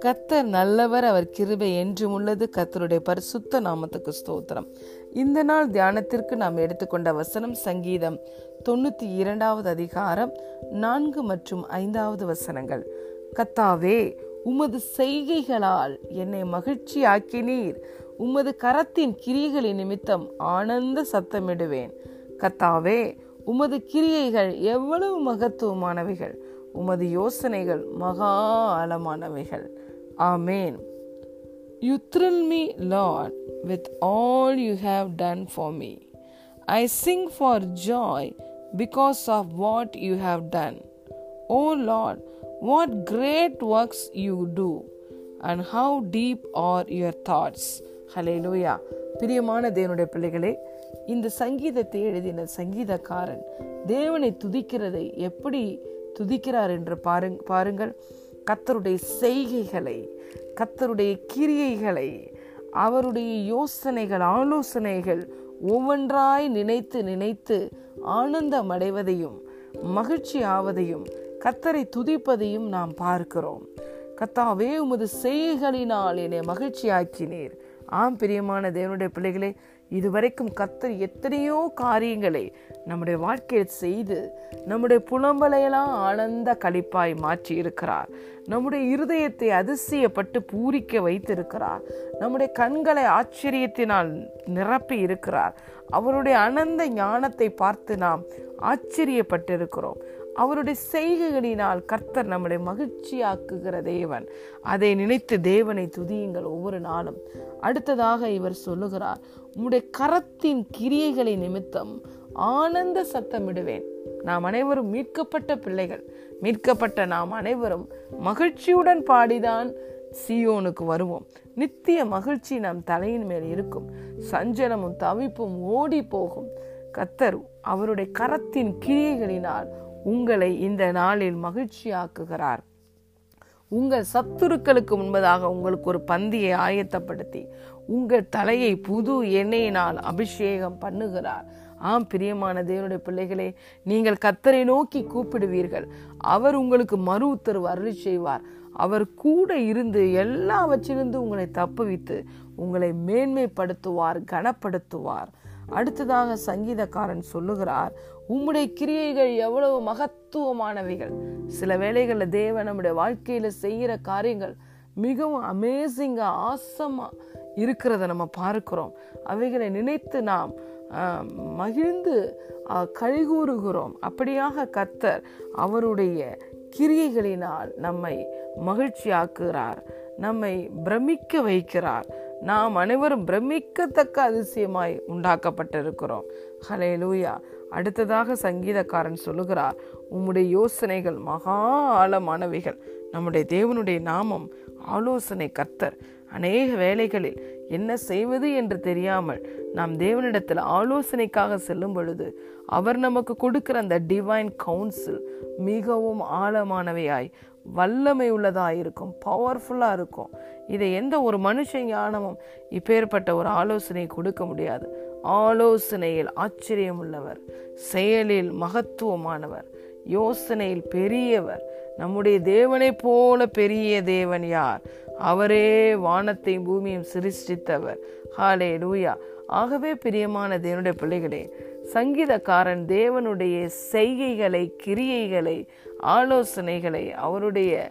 கத்தர் நல்லவர் அவர் கிருபை என்றும் உள்ளது. கத்தருடைய பரிசுத்த நாமத்துக்கு ஸ்தோத்திரம். இந்த நாள் தியானத்திற்கு நாம் எடுத்துக்கொண்ட வசனம் சங்கீதம் தொண்ணூத்தி இரண்டாவது அதிகாரம் நான்கு மற்றும் ஐந்தாவது வசனங்கள். கத்தாவே உமது செய்கைகளால் என்னை மகிழ்ச்சி ஆக்கினீர் உமது கரத்தின் கிரியைகளின் நிமித்தம் ஆனந்த சத்தமிடுவேன். கத்தாவே உமது கிரியைகள் எவ்வளவு மகத்துவமானவைகள். உமது யோசனைகள் மகா ஆழமானவைகள். ஆமேன். You thrill me Lord with all you have done for me I sing for joy because of what you have done O Lord what great works you do and how deep are your thoughts hallelujah பிரியமான தேவனுடைய பிள்ளைகளே இந்த சங்கீதத்தை எழுதின சங்கீதக்காரன் தேவனை துதிக்கிறதை எப்படி துதிக்கிறார் என்று பாருங் பாருங்கள். கத்தருடைய செய்கைகளை கத்தருடைய கிரியைகளை அவருடைய யோசனைகள் ஆலோசனைகள் ஒவ்வொன்றாய் நினைத்து நினைத்து ஆனந்தம் அடைவதையும் மகிழ்ச்சி ஆவதையும் கத்தரை துதிப்பதையும் நாம் பார்க்கிறோம். கத்தாவே உமது செய்கைகளினால் என்னை மகிழ்ச்சி ஆக்கினீர் ஆம் பிரியமான தேவனுடைய பிள்ளைகளே இதுவரைக்கும் கத்தர் எத்தனையோ காரியங்களை நம்முடைய வாழ்க்கையில் செய்து நம்முடைய புலம்பலையெல்லாம் ஆனந்த கழிப்பாய் மாற்றி இருக்கிறார் நம்முடைய இருதயத்தை அதிசயப்பட்டு பூரிக்க வைத்திருக்கிறார். நம்முடைய கண்களை ஆச்சரியத்தினால் நிரப்பி இருக்கிறார். அவருடைய அனந்த ஞானத்தை பார்த்து நாம் ஆச்சரியப்பட்டிருக்கிறோம். அவருடைய செய்கைகளினால் கர்த்தர் நம்முடைய மகிழ்ச்சியாக்குகிற தேவன். அதை நினைத்து தேவனை துதியுங்கள் ஒவ்வொரு நாளும். அடுத்ததாக இவர் சொல்லுகிறார் உம்முடைய கரத்தின் கிரியைகளை நிமித்தம் ஆனந்த சத்தமிடுவேன். நாம் அனைவரும் மீட்கப்பட்ட பிள்ளைகள். மீட்கப்பட்ட நாம் அனைவரும் மகிழ்ச்சியுடன் பாடிதான் சியோனுக்கு வருவோம். நித்திய மகிழ்ச்சி நம் தலையின் மேல் இருக்கும். சஞ்சலமும் தவிப்பும் ஓடி போகும் கத்தர் அவருடைய கரத்தின் கிரியைகளினால் உங்களை இந்த நாளில் மகிழ்ச்சியாக்குகிறார். உங்கள் சத்துருக்களுக்கு முன்பதாக உங்களுக்கு ஒரு பந்தியை ஆயத்தப்படுத்தி உங்கள் தலையை புது எண்ணெயினால் அபிஷேகம் பண்ணுகிறார். ஆம் பிரியமான தேவனுடைய பிள்ளைகளே நீங்கள் கத்தரை நோக்கி கூப்பிடுவீர்கள். அவர் உங்களுக்கு மறு உத்தரவு அருளி செய்வார். அவர் கூட இருந்து எல்லாவற்றிலிருந்து உங்களை தப்புவித்து உங்களை மேன்மைப்படுத்துவார் கனப்படுத்துவார். அடுத்ததாக சங்கீதக்காரன் சொல்லுகிறார் உம்முடைய கிரியைகள் எவ்வளவு மகத்துவமானவைகள். சில வேளைகளில் தேவன் நம்முடைய வாழ்க்கையில செய்கிற காரியங்கள் மிகவும் அமேசிங்காக ஆசமாக இருக்கிறத நம்ம பார்க்கிறோம். அவைகளை நினைத்து நாம் மகிழ்ந்து கழிகூறுகிறோம். அப்படியாக கத்தர் அவருடைய கிரியைகளினால் நம்மை மகிழ்ச்சியாக்குகிறார். நம்மை பிரமிக்க வைக்கிறார். நாம் அனைவரும் பிரமிக்கத்தக்க அதிசயமாய் உண்டாக்கப்பட்டிருக்கிறோம். ஹலே லூயா அடுத்ததாக சங்கீதக்காரன் சொல்லுகிறார் உம்முடைய யோசனைகள் மகா ஆழமானவைகள். நம்முடைய தேவனுடைய நாமம் ஆலோசனை கர்த்தர். அநேக வேலைகளில் என்ன செய்வது என்று தெரியாமல் நாம் தேவனிடத்தில் ஆலோசனைக்காக செல்லும் பொழுது அவர் நமக்கு கொடுக்கிற அந்த டிவைன் கவுன்சில் மிகவும் ஆழமானவையாய் வல்லமை உள்ளதாக இருக்கும் பவர்ஃபுல்லாக இருக்கும். இதை எந்த ஒரு மனுஷ ஞானமும் இப்பேற்பட்ட ஒரு ஆலோசனை கொடுக்க முடியாது. ஆலோசனையில் ஆச்சரியம் உள்ளவர் செயலில் மகத்துவமானவர் யோசனையில் பெரியவர். நம்முடைய தேவனை போல பெரிய தேவன் யார்? அவரே வானத்தையும் பூமியும் சிருஷ்டித்தவர். ஹாலே லூயா ஆகவே பிரியமான தேவனுடைய பிள்ளைகளே சங்கீதக்காரன் தேவனுடைய செய்கைகளை கிரியைகளை ஆலோசனைகளை அவருடைய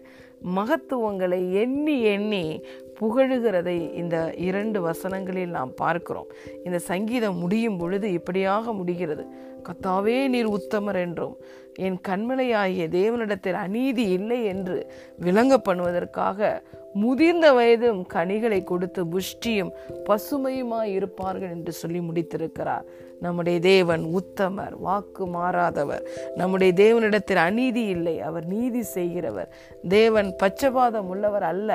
மகத்துவங்களை எண்ணி எண்ணி புகழுகிறதை இந்த இரண்டு வசனங்களில் நாம் பார்க்கிறோம். இந்த சங்கீதம் முடியும் பொழுது இப்படியாக முடிகிறது. கத்தாவே நீர் உத்தமர் என்றும் என் கண்மலையாகிய தேவனிடத்தில் அநீதி இல்லை என்று விளங்க பண்ணுவதற்காக முதிர்ந்த வயதும் கனிகளை கொடுத்து புஷ்டியும் பசுமையுமாய் இருப்பார்கள் என்று சொல்லி முடித்திருக்கிறார். நம்முடைய தேவன் உத்தமர் வாக்கு மாறாதவர். நம்முடைய தேவனிடத்தில் அநீதி இல்லை அவர் நீதி செய்கிறவர். தேவன் பச்சபாதம் உள்ளவர் அல்ல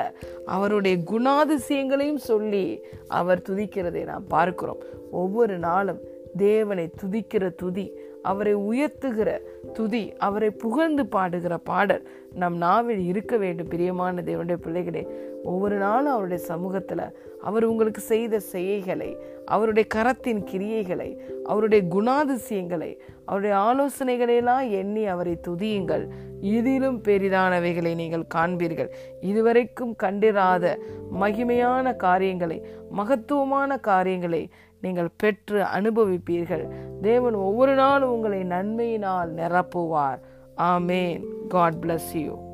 அவருடைய குணாதிசயங்களையும் சொல்லி அவர் துதிக்கிறதை நாம் பார்க்கிறோம். ஒவ்வொரு நாளும் தேவனை துதிக்கிற துதி அவரை உயர்த்துகிற துதி அவரை புகழ்ந்து பாடுகிற பாடல் நம் நாவில் இருக்க வேண்டும் பிரியமான தேவனுடைய பிள்ளைகளே. ஒவ்வொரு நாளும் அவருடைய சமூகத்தில் அவர் உங்களுக்கு செய்த செய்கைகளை அவருடைய கரத்தின் கிரியைகளை அவருடைய குணாதிசயங்களை அவருடைய ஆலோசனைகளையெல்லாம் எண்ணி அவரை துதியுங்கள். இதிலும் பெரிதானவைகளை நீங்கள் காண்பீர்கள். இதுவரைக்கும் கண்டிராத மகிமையான காரியங்களை மகத்துவமான காரியங்களை நீங்கள் பெற்று அனுபவிப்பீர்கள். தேவன் ஒவ்வொரு நாளும் உங்களை நன்மையினால் நிரப்புவார். ஆமேன். God bless you